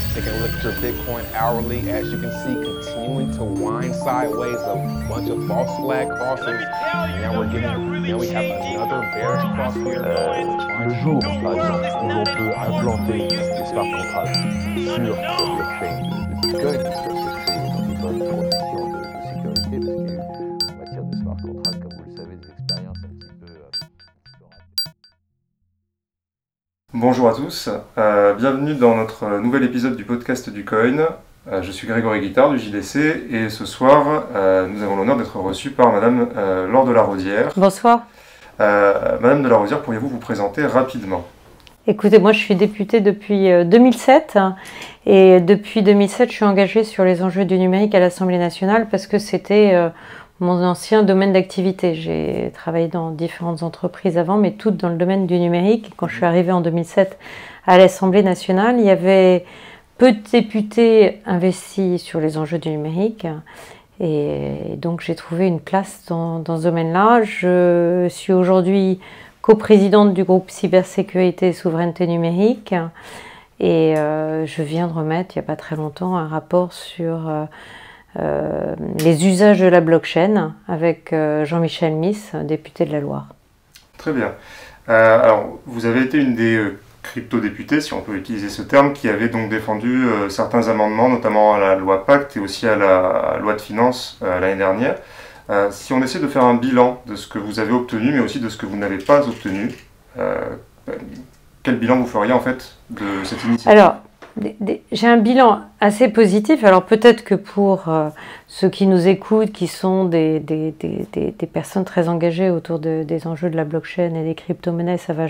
right, taking a look at your Bitcoin hourly, as you can see, continuing to wind sideways, a bunch of false flag crosses. Now we're getting, now we have another bearish cross here. Le jour, par exemple, où l'on peut implanter des smart contracts sur la blockchain de Bonjour à tous, euh, bienvenue dans notre nouvel épisode du podcast du Coin. Euh, je suis Grégory Guittard du JDC et ce soir euh, nous avons l'honneur d'être reçus par Madame Laure de la Rosière. Bonsoir. Madame de la Rosière, pourriez-vous vous présenter rapidement? Écoutez, moi je suis députée depuis euh, 2007 et depuis 2007 je suis engagée sur les enjeux du numérique à l'Assemblée nationale parce que c'était mon ancien domaine d'activité. J'ai travaillé dans différentes entreprises avant, mais toutes dans le domaine du numérique. Quand je suis arrivée en 2007 à l'Assemblée nationale, il y avait peu de députés investis sur les enjeux du numérique. Et donc j'ai trouvé une place dans, ce domaine-là. Je suis aujourd'hui coprésidente du groupe cybersécurité et souveraineté numérique. Et euh, je viens de remettre, il n'y a pas très longtemps, un rapport sur euh, euh, les usages de la blockchain avec euh, Jean-Michel Miss, député de la Loire. Très bien. Euh, alors, vous avez été une des crypto-députés, si on peut utiliser ce terme, qui avait donc défendu certains amendements, notamment à la loi Pacte et aussi à la loi de finances l'année dernière. Si on essaie de faire un bilan de ce que vous avez obtenu, mais aussi de ce que vous n'avez pas obtenu, quel bilan vous feriez en fait de cette initiative? Alors, j'ai un bilan assez positif. Alors peut-être que pour euh, ceux qui nous écoutent, qui sont des, des- des- personnes très engagées autour de- des enjeux de la blockchain et des crypto-monnaies, ça va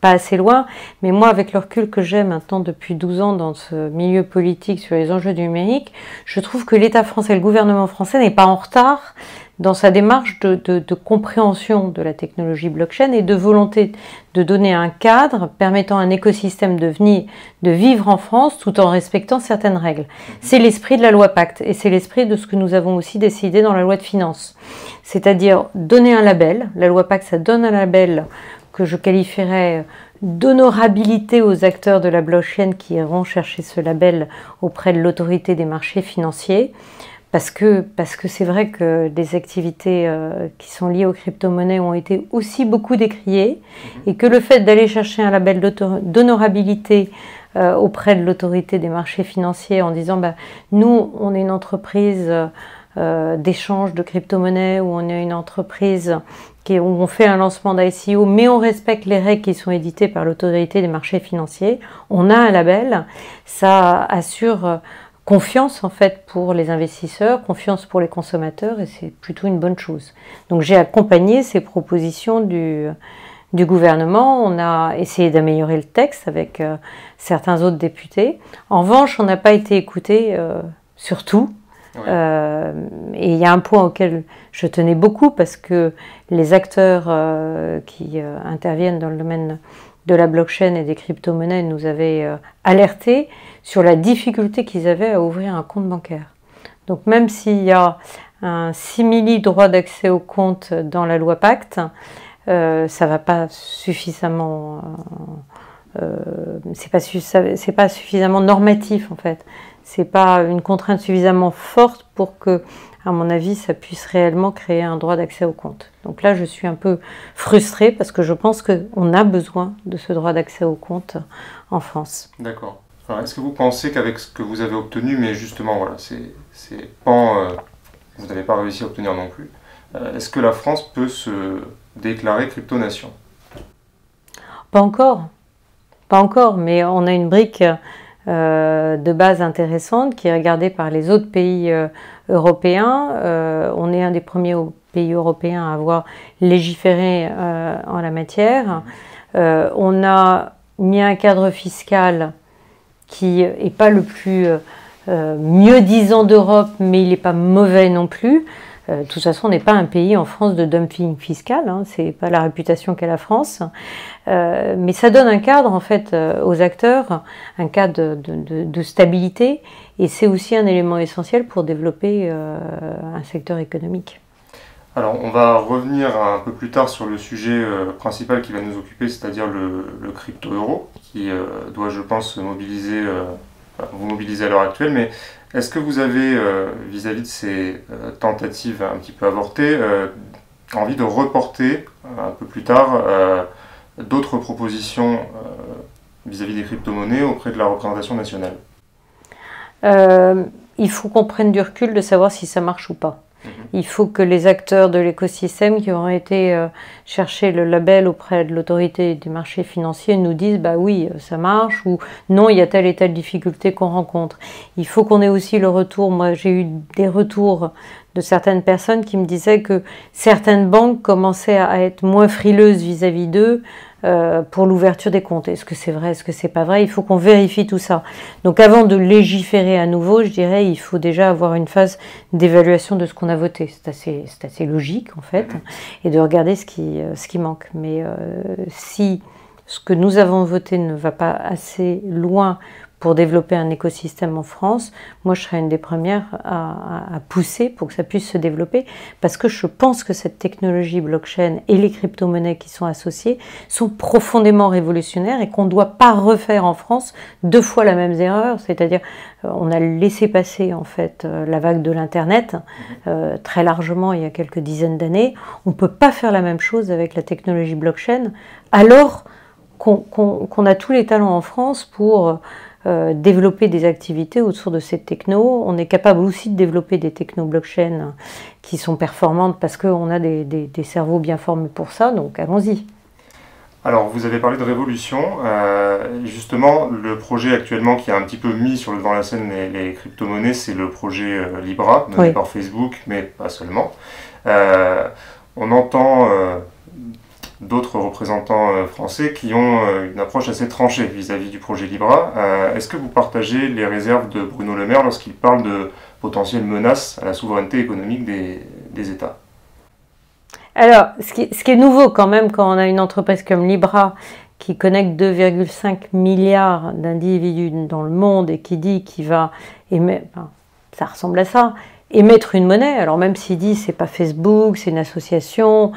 pas assez loin. Mais moi, avec le recul que j'ai maintenant depuis 12 ans dans ce milieu politique sur les enjeux du numérique, je trouve que l'État français, le gouvernement français n'est pas en retard dans sa démarche de, compréhension de la technologie blockchain et de volonté de donner un cadre permettant un écosystème de, venir, de vivre en France tout en respectant certaines règles. C'est l'esprit de la loi Pacte et c'est l'esprit de ce que nous avons aussi décidé dans la loi de finances. C'est-à-dire donner un label. La loi Pacte, ça donne un label que je qualifierais d'honorabilité aux acteurs de la blockchain qui iront chercher ce label auprès de l'autorité des marchés financiers. Parce que parce que c'est vrai que des activités euh, qui sont liées aux crypto-monnaies ont été aussi beaucoup décriées et que le fait d'aller chercher un label d'honorabilité euh, auprès de l'autorité des marchés financiers en disant bah, nous on est une entreprise euh, d'échange de crypto-monnaies ou on est une entreprise qui, où on fait un lancement d'ICO mais on respecte les règles qui sont éditées par l'autorité des marchés financiers, on a un label, ça assure confiance en fait pour les investisseurs, confiance pour les consommateurs et c'est plutôt une bonne chose. Donc j'ai accompagné ces propositions du, du gouvernement, on a essayé d'améliorer le texte avec euh, certains autres députés. En revanche, on n'a pas été écouté euh, sur tout. Ouais. Euh, et il y a un point auquel je tenais beaucoup parce que les acteurs euh, qui euh, interviennent dans le domaine de la blockchain et des crypto-monnaies nous avaient euh, alertés sur la difficulté qu'ils avaient à ouvrir un compte bancaire. Donc même s'il y a un simili droit d'accès au compte dans la loi Pacte, euh, ça va pas suffisamment, euh, euh, c'est pas suffisamment normatif en fait. C'est pas une contrainte suffisamment forte pour que, à mon avis, ça puisse réellement créer un droit d'accès au compte. Donc là, je suis un peu frustrée parce que je pense qu'on a besoin de ce droit d'accès au compte en France. D'accord. Alors, Est-ce que vous pensez qu'avec ce que vous avez obtenu, mais justement, voilà, c'est c'est pans euh, que vous n'avez pas réussi à obtenir non plus, euh, est-ce que la France peut se déclarer crypto-nation? Pas encore. Pas encore, mais on a une brique euh, de base intéressante qui est regardée par les autres pays européens. Euh, on est un des premiers pays européens à avoir légiféré euh, en la matière. Euh, on a mis un cadre fiscal qui est pas le plus mieux disant d'Europe, mais il n'est pas mauvais non plus. Euh, de toute façon, on n'est pas un pays en France de dumping fiscal, hein, c'est pas la réputation qu'a la France. Euh, mais ça donne un cadre en fait euh, aux acteurs, un cadre de, stabilité, et c'est aussi un élément essentiel pour développer un secteur économique. Alors, on va revenir un peu plus tard sur le sujet principal qui va nous occuper, c'est-à-dire le, crypto-euro, qui doit, je pense, mobiliser vous mobilisez à l'heure actuelle, mais est-ce que vous avez, vis-à-vis de ces tentatives un petit peu avortées, envie de reporter un peu plus tard d'autres propositions vis-à-vis des crypto-monnaies auprès de la représentation nationale? Il faut qu'on prenne du recul de savoir si ça marche ou pas. Il faut que les acteurs de l'écosystème qui ont été euh, chercher le label auprès de l'autorité des marchés financiers nous disent bah oui, euh, ça marche ou non, il y a telle et telle difficulté qu'on rencontre. Il faut qu'on ait aussi le retour. Moi, j'ai eu des retours de certaines personnes qui me disaient que certaines banques commençaient à être moins frileuses vis-à-vis d'eux euh, pour l'ouverture des comptes. Est-ce que c'est vrai, est-ce que c'est pas vrai? Il faut qu'on vérifie tout ça. Donc avant de légiférer à nouveau, je dirais, il faut déjà avoir une phase d'évaluation de ce qu'on a voté. C'est assez, logique en fait, et de regarder ce qui, euh, manque. Mais euh, si ce que nous avons voté ne va pas assez loin pour développer un écosystème en France, moi je serais une des premières à, pousser pour que ça puisse se développer, parce que je pense que cette technologie blockchain et les crypto-monnaies qui sont associées sont profondément révolutionnaires et qu'on ne doit pas refaire en France deux fois la même erreur, c'est-à-dire euh, on a laissé passer en fait euh, la vague de l'internet euh, très largement il y a quelques dizaines d'années. On ne peut pas faire la même chose avec la technologie blockchain, alors qu'on a tous les talents en France pour euh, développer des activités autour de cette techno. On est capable aussi de développer des techno blockchain qui sont performantes parce qu'on a des, cerveaux bien formés pour ça, donc allons-y. Alors, vous avez parlé de révolution. Euh, justement, le projet actuellement qui a un petit peu mis sur le devant de la scène les, crypto-monnaies, c'est le projet euh, Libra, mené par Facebook, mais pas seulement. on entend d'autres représentants euh, français qui ont euh, une approche assez tranchée vis-à-vis du projet Libra. Euh, est-ce que vous partagez les réserves de Bruno Le Maire lorsqu'il parle de potentielles menaces à la souveraineté économique des, États? Alors, ce qui, est nouveau quand même quand on a une entreprise comme Libra qui connecte 2,5 milliards d'individus dans le monde et qui dit qu'il va ça ressemble à ça, émettre une monnaie. Alors même s'il dit c'est pas Facebook, c'est une association,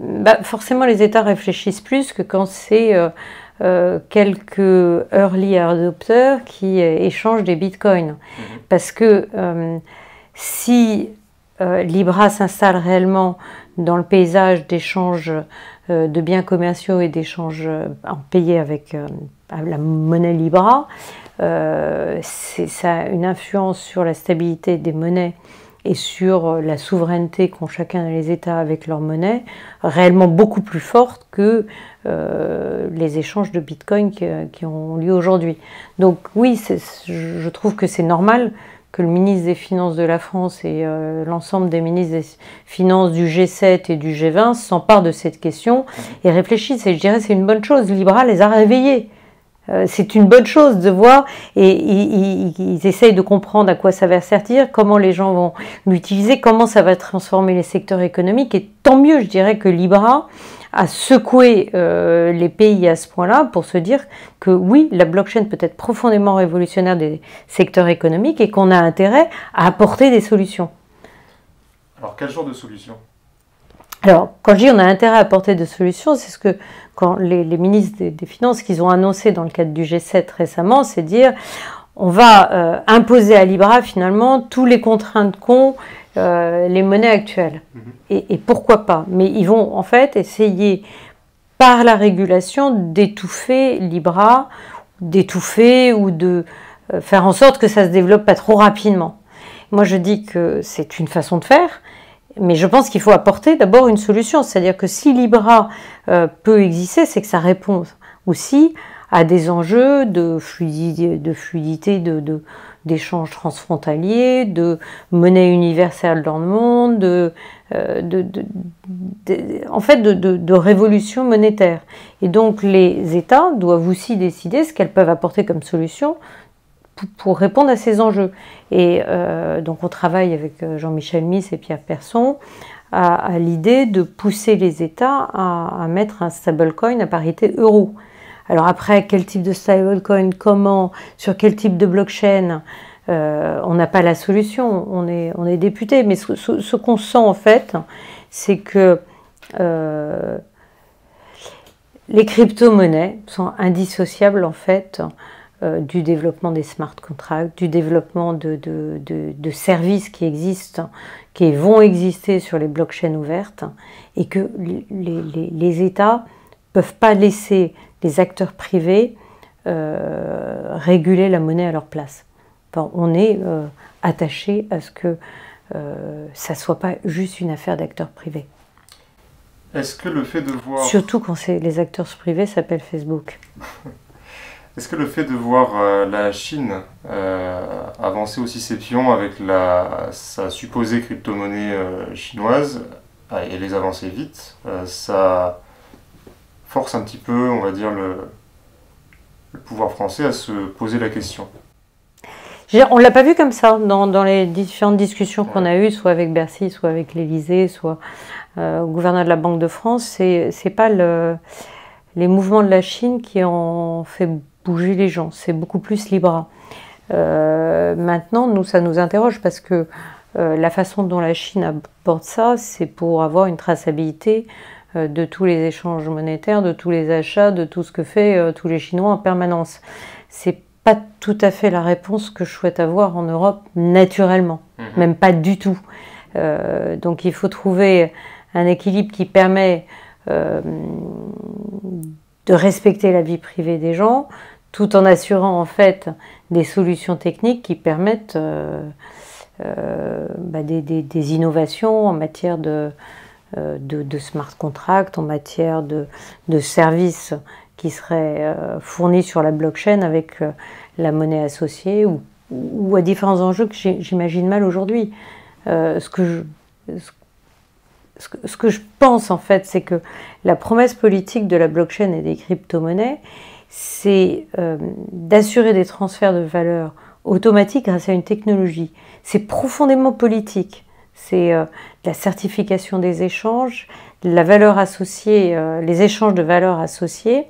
bah, forcément les États réfléchissent plus que quand c'est euh, euh, quelques early adopters qui euh, échangent des bitcoins. Mhm. Parce que si Libra s'installe réellement dans le paysage d'échange de biens commerciaux et d'échanges payés avec la monnaie Libra, ça a une influence sur la stabilité des monnaies et sur euh, la souveraineté qu'ont chacun des États avec leur monnaie, réellement beaucoup plus forte que euh, les échanges de Bitcoin qui, ont lieu aujourd'hui. Donc oui, je trouve que c'est normal que le ministre des Finances de la France et euh, l'ensemble des ministres des Finances du G7 et du G20 s'emparent de cette question et réfléchissent. Et je dirais c'est une bonne chose. Libra les a réveillés. Euh, c'est une bonne chose de voir et ils, essayent de comprendre à quoi ça va servir, comment les gens vont l'utiliser, comment ça va transformer les secteurs économiques. Et tant mieux, je dirais, que Libra a secoué euh, les pays à ce point-là pour se dire que oui, la blockchain peut être profondément révolutionnaire des secteurs économiques et qu'on a intérêt à apporter des solutions. Alors, quel genre de solutions? Alors, quand je dis on a intérêt à apporter des solutions, c'est ce que quand les, ministres des, Finances qu'ils ont annoncé dans le cadre du G7 récemment, c'est dire on va euh, imposer à Libra finalement tous les contraintes qu'ont euh, les monnaies actuelles. Mhm. Et, pourquoi pas? Mais ils vont en fait essayer par la régulation d'étouffer Libra, d'étouffer ou de euh, faire en sorte que ça se développe pas trop rapidement. Moi je dis que c'est une façon de faire, mais je pense qu'il faut apporter d'abord une solution. C'est-à-dire que si Libra euh, peut exister, c'est que ça répond aussi à des enjeux de fluidité, d'échanges transfrontaliers, de monnaie universelle dans le monde, de, euh, en fait de, révolution monétaire. Et donc les États doivent aussi décider ce qu'elles peuvent apporter comme solution pour répondre à ces enjeux. Et euh, donc on travaille avec euh, Jean-Michel Miss et Pierre Persson à, l'idée de pousser les États à, mettre un stablecoin à parité euro. Alors après, quel type de stablecoin, comment, sur quel type de blockchain, euh, on n'a pas la solution, on est, on est député, mais ce, qu'on sent en fait, c'est que les crypto-monnaies sont indissociables en fait du développement des smart contracts, du développement de, de, services qui existent, qui vont exister sur les blockchains ouvertes, et que les, les, les États ne peuvent pas laisser les acteurs privés réguler la monnaie à leur place. on est attaché à ce que ça ne soit pas juste une affaire d'acteurs privés. Est-ce que le fait de voir... Surtout quand les acteurs privés s'appellent Facebook. Est-ce que le fait de voir euh, la Chine euh, avancer aussi ses pions avec la, sa supposée crypto-monnaie euh, chinoise et les avancer vite, ça force un petit peu, on va dire, le, pouvoir français à se poser la question? On ne l'a pas vu comme ça dans, dans les différentes discussions qu'on a eues, soit avec Bercy, soit avec l'Élysée, soit au gouverneur de la Banque de France, c'est n'est pas le, les mouvements de la Chine qui ont fait bouger les gens, c'est beaucoup plus Libra. Euh, maintenant, nous, ça nous interroge parce que euh, la façon dont la Chine aborde ça, c'est pour avoir une traçabilité de tous les échanges monétaires, de tous les achats, de tout ce que fait tous les Chinois en permanence. C'est pas tout à fait la réponse que je souhaite avoir en Europe naturellement, mhm. même pas du tout. donc il faut trouver un équilibre qui permet euh, de respecter la vie privée des gens, tout en assurant en fait des solutions techniques qui permettent euh, euh, bah, des, innovations en matière de, de, smart contract, en matière de, services qui seraient fournis sur la blockchain avec la monnaie associée ou, à différents enjeux que j'imagine mal aujourd'hui. ce que je, ce que, je pense en fait, c'est que la promesse politique de la blockchain et des crypto-monnaies, c'est euh, d'assurer des transferts de valeur automatiques grâce à une technologie. C'est profondément politique. C'est euh, la certification des échanges, la valeur associée, euh, les échanges de valeurs associées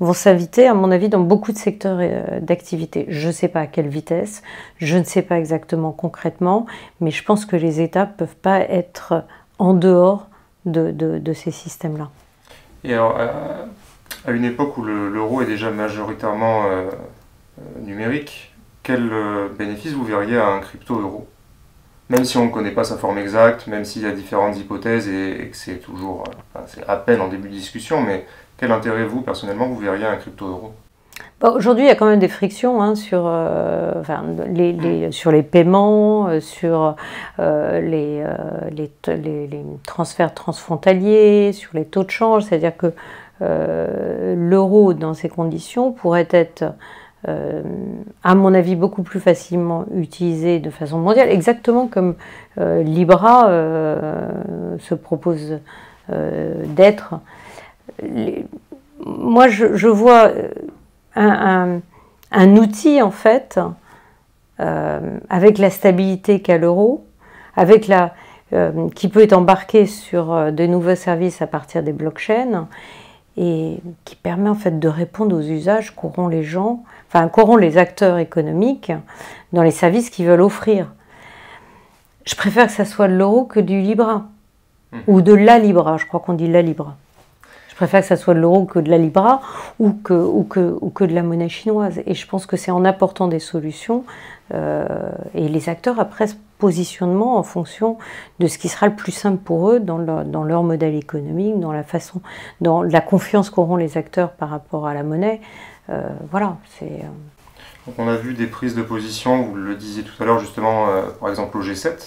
vont s'inviter, à mon avis, dans beaucoup de secteurs d'activité. Je ne sais pas à quelle vitesse, je ne sais pas exactement concrètement, mais je pense que les États ne peuvent pas être en dehors de, ces systèmes-là. Et alors, à une époque où l'euro est déjà majoritairement euh, euh, numérique, quel euh, bénéfice vous verriez à un crypto-euro Même si on ne connaît pas sa forme exacte, même s'il y a différentes hypothèses et, que c'est toujours, c'est à peine en début de discussion, mais quel intérêt vous, personnellement, vous verriez à un crypto-euro Aujourd'hui, il y a quand même des frictions hein, sur, euh, les, sur les paiements, euh, sur euh, les, les, transferts transfrontaliers, sur les taux de change. C'est-à-dire que l'euro, dans ces conditions, pourrait être, à mon avis, beaucoup plus facilement utilisé de façon mondiale, exactement comme Libra se propose d'être. Moi, je, vois un, outil en fait euh, avec la stabilité qu'a l'euro, avec la euh, qui peut être embarqué sur euh, de nouveaux services à partir des blockchains et qui permet en fait de répondre aux usages qu'auront les gens, enfin qu'auront les acteurs économiques dans les services qu'ils veulent offrir. Je préfère que ça soit de l'euro que du Libra mmh. ou de la Libra. Je crois qu'on dit la Libra. Je préfère que ça soit de l'euro que de la Libra ou que, ou, que, ou que de la monnaie chinoise. Et je pense que c'est en apportant des solutions euh, et les acteurs après positionnement en fonction de ce qui sera le plus simple pour eux dans leur, modèle économique, dans la façon, dans la confiance qu'auront les acteurs par rapport à la monnaie. Euh, voilà, c'est. Euh, on a vu des prises de position, vous le disiez tout à l'heure justement, par exemple au G7,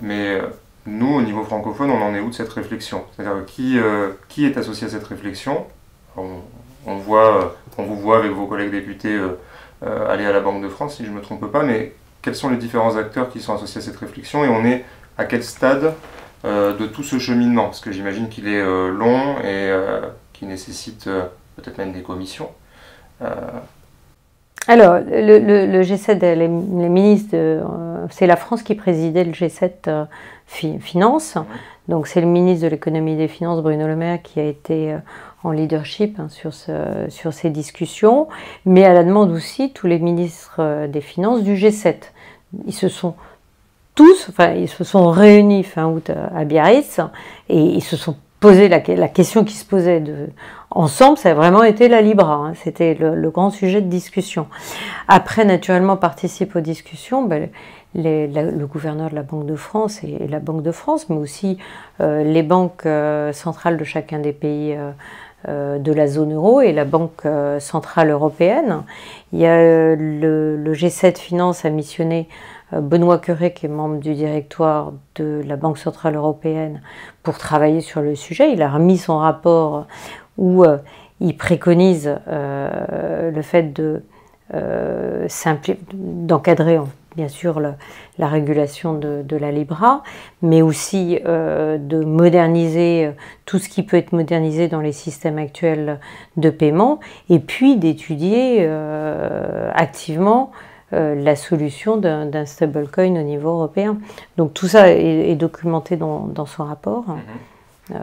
mais nous, au niveau francophone, on en est où de cette réflexion? C'est-à-dire qui, euh, qui est associé à cette réflexion? On, voit, euh, on vous voit avec vos collègues députés euh, aller à la Banque de France, si je ne me trompe pas, mais quels sont les différents acteurs qui sont associés à cette réflexion et on est à quel stade de tout ce cheminement? Parce que j'imagine qu'il est long et qui nécessite peut-être même des commissions. Alors, le, G7, les, ministres, c'est la France qui présidait le G7 Finances. Donc c'est le ministre de l'économie et des finances, Bruno Le Maire, qui a été euh, en leadership hein, sur, sur ces discussions, mais à la demande aussi tous les ministres euh, des finances du G7. Ils se sont tous, enfin ils se sont réunis fin août à Biarritz et ils se sont posé la, question qui se posait de, ensemble, ça a vraiment été la Libra. Hein. C'était le, grand sujet de discussion. Après, naturellement, participe aux discussions ben, le gouverneur de la Banque de France et, la Banque de France, mais aussi euh, les banques euh, centrales de chacun des pays euh, de la zone euro et la Banque centrale européenne. Il y a le, le, G7 Finance a missionné Benoît Curé, qui est membre du directoire de la Banque centrale européenne, pour travailler sur le sujet. Il a remis son rapport où il préconise le fait de d'encadrer bien sûr la régulation de, la Libra, mais aussi euh, de moderniser euh, tout ce qui peut être modernisé dans les systèmes actuels de paiement, et puis d'étudier euh, activement la solution d'un stablecoin au niveau européen. Donc tout ça est, documenté dans, son rapport. Mm-hmm.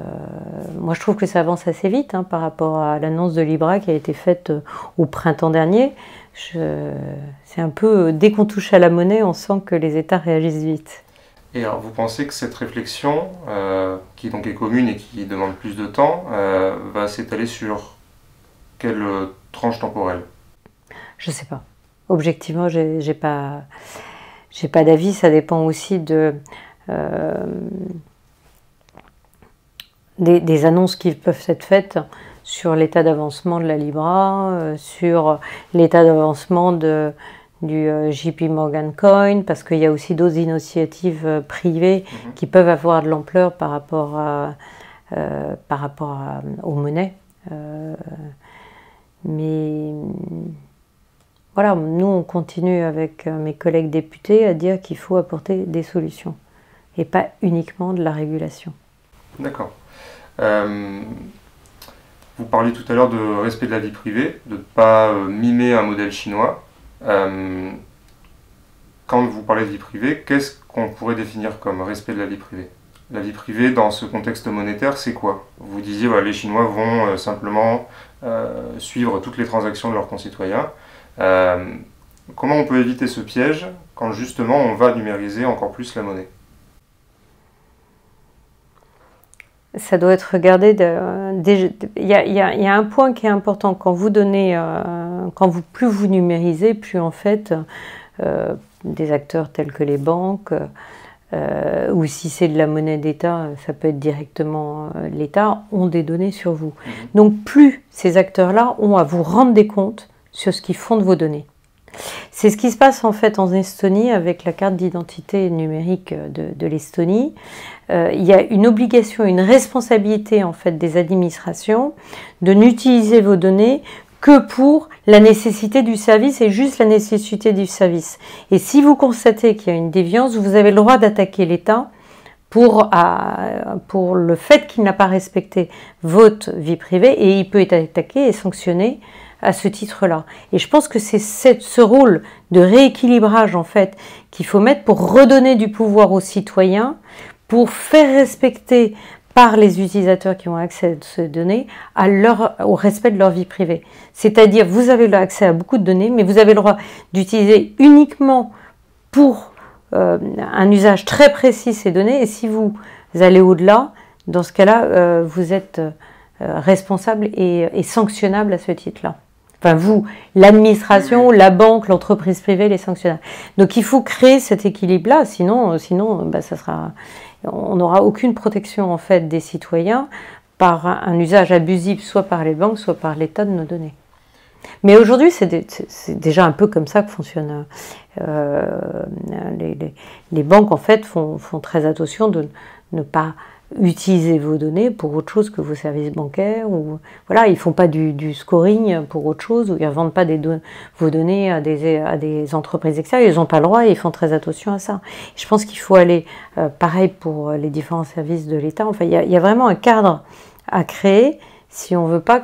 moi, je trouve que ça avance assez vite hein, par rapport à l'annonce de Libra qui a été faite au printemps dernier c'est un peu, dès qu'on touche à la monnaie, on sent que les États réagissent vite. Et alors, vous pensez que cette réflexion, euh, qui donc est commune et qui demande plus de temps, euh, va s'étaler sur quelle euh, tranche temporelle? Je ne sais pas. Objectivement, j'ai, n'ai pas, pas d'avis. Ça dépend aussi de des, annonces qui peuvent être faites sur l'état d'avancement de la Libra, euh, sur l'état d'avancement de, du euh, JP Morgan Coin, parce qu'il y a aussi d'autres initiatives euh, privées mhm. qui peuvent avoir de l'ampleur par rapport, à, par rapport aux monnaies. mais voilà, nous, on continue avec mes collègues députés à dire qu'il faut apporter des solutions et pas uniquement de la régulation. D'accord. Vous parliez tout à l'heure de respect de la vie privée, de ne pas euh, mimer un modèle chinois. Euh, quand vous parlez de vie privée, qu'est-ce qu'on pourrait définir comme respect de la vie privée? La vie privée dans ce contexte monétaire, c'est quoi? Vous disiez que les Chinois vont euh, simplement suivre toutes les transactions de leurs concitoyens. comment on peut éviter ce piège quand justement on va numériser encore plus la monnaie? Ça doit être regardé. Il y, a, un point qui est important quand vous donnez, euh, quand vous plus vous numérisez, plus en fait euh, des acteurs tels que les banques, euh, ou si c'est de la monnaie d'État, ça peut être directement l'État, ont des données sur vous. Mhm. Donc plus ces acteurs-là ont à vous rendre des comptes sur ce qu'ils font de vos données. C'est ce qui se passe en fait en Estonie avec la carte d'identité numérique de, l'Estonie. Euh, il y a une obligation, une responsabilité en fait des administrations de n'utiliser vos données que pour la nécessité du service et juste la nécessité du service. Et si vous constatez qu'il y a une déviance, vous avez le droit d'attaquer l'État pour, pour le fait qu'il n'a pas respecté votre vie privée et il peut être attaqué et sanctionné à ce titre-là. Et je pense que c'est ce rôle de rééquilibrage en fait qu'il faut mettre pour redonner du pouvoir aux citoyens, pour faire respecter par les utilisateurs qui ont accès à ces données au respect de leur vie privée. C'est-à-dire, vous avez accès à beaucoup de données, mais vous avez le droit d'utiliser uniquement pour euh, un usage très précis ces données. Et si vous allez au-delà, dans ce cas-là, euh, vous êtes euh, responsable et sanctionnable à ce titre-là. Enfin, vous, l'administration, la banque, l'entreprise privée, les sanctionnaires. Donc, il faut créer cet équilibre-là, sinon, sinon, bah, ça sera, on n'aura aucune protection en fait des citoyens par un usage abusif, soit par les banques, soit par l'État de nos données. Mais aujourd'hui, c'est déjà un peu comme ça que fonctionnent euh, les, les, banques. En fait, font, font très attention de ne pas utiliser vos données pour autre chose que vos services bancaires. Ou, voilà, ils font pas du, scoring pour autre chose, ou ils ne vendent pas vos données à des, entreprises extérieures. Ils n'ont pas le droit et ils font très attention à ça. Je pense qu'il faut aller euh, pareil pour les différents services de l'État. Enfin, il y, a vraiment un cadre à créer si on ne veut pas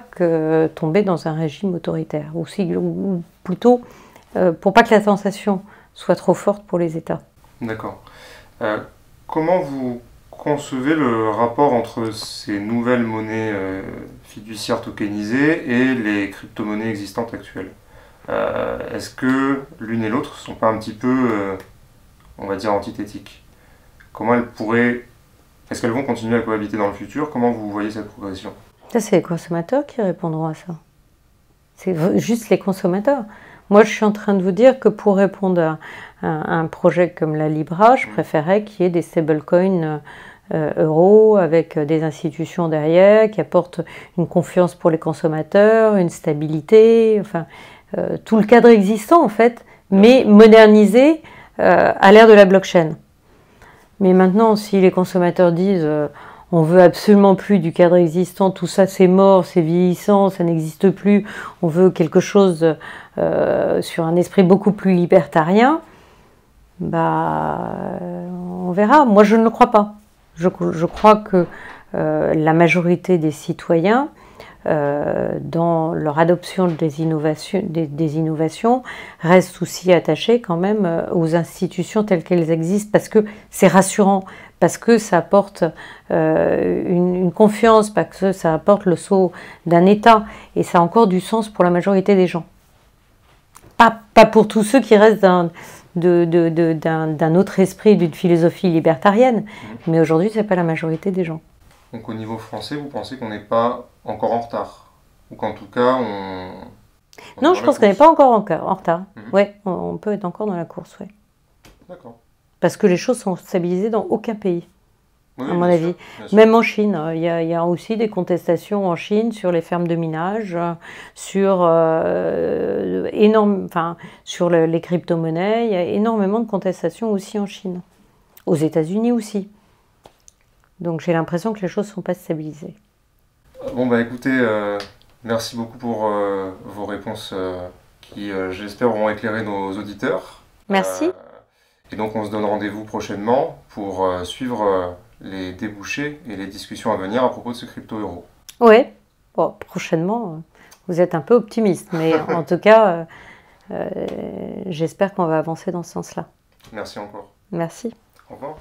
tomber dans un régime autoritaire, ou, si, ou plutôt euh, pour pas que la sensation soit trop forte pour les États. D'accord. Euh, comment vous concevez le rapport entre ces nouvelles monnaies euh, fiduciaires tokenisées et les crypto-monnaies existantes actuelles euh, Est-ce que l'une et l'autre ne sont pas un petit peu, euh, on va dire, antithétiques? Comment elles pourraient... Est-ce qu'elles vont continuer à cohabiter dans le futur? Comment vous voyez cette progression? Ça, c'est les consommateurs qui répondront à ça. C'est juste les consommateurs. Moi, je suis en train de vous dire que pour répondre à un, projet comme la Libra, je préférais qu'il y ait des stablecoins euh, euros avec des institutions derrière qui apportent une confiance pour les consommateurs, une stabilité, enfin, euh, tout le cadre existant en fait, mais modernisé euh, à l'ère de la blockchain. Mais maintenant, si les consommateurs disent on veut absolument plus du cadre existant, tout ça c'est mort, c'est vieillissant, ça n'existe plus, on veut quelque chose euh, sur un esprit beaucoup plus libertarien, bah, on verra. Moi je ne le crois pas. Je, crois que euh, la majorité des citoyens, euh, dans leur adoption des innovations, restent aussi attachés quand même aux institutions telles qu'elles existent parce que c'est rassurant parce que ça apporte euh, une, confiance, parce que ça apporte le saut d'un État, et ça a encore du sens pour la majorité des gens. Pas, pour tous ceux qui restent d'un, d'un, autre esprit, d'une philosophie libertarienne, mais aujourd'hui, ce n'est pas la majorité des gens. Donc au niveau français, vous pensez qu'on n'est pas encore en retard? Ou qu'en tout cas, on... non, je pense qu'on n'est pas encore en, retard. Mmh. Oui, on, peut être encore dans la course, oui. D'accord. Parce que les choses sont stabilisées dans aucun pays, à mon avis. Même en Chine, il y, a, aussi des contestations en Chine sur les fermes de minage, sur, euh, énorme, enfin, sur les crypto-monnaies. Il y a énormément de contestations aussi en Chine. Aux États-Unis aussi. Donc j'ai l'impression que les choses ne sont pas stabilisées. Bon, bah écoutez, euh, merci beaucoup pour euh, vos réponses qui, j'espère, auront éclairé nos auditeurs. Merci. Et donc on se donne rendez-vous prochainement pour euh, suivre euh, les débouchés et les discussions à venir à propos de ce crypto-euro. Oui, bon, prochainement, euh, vous êtes un peu optimiste, mais en tout cas, j'espère qu'on va avancer dans ce sens-là. Merci encore. Merci. Au revoir.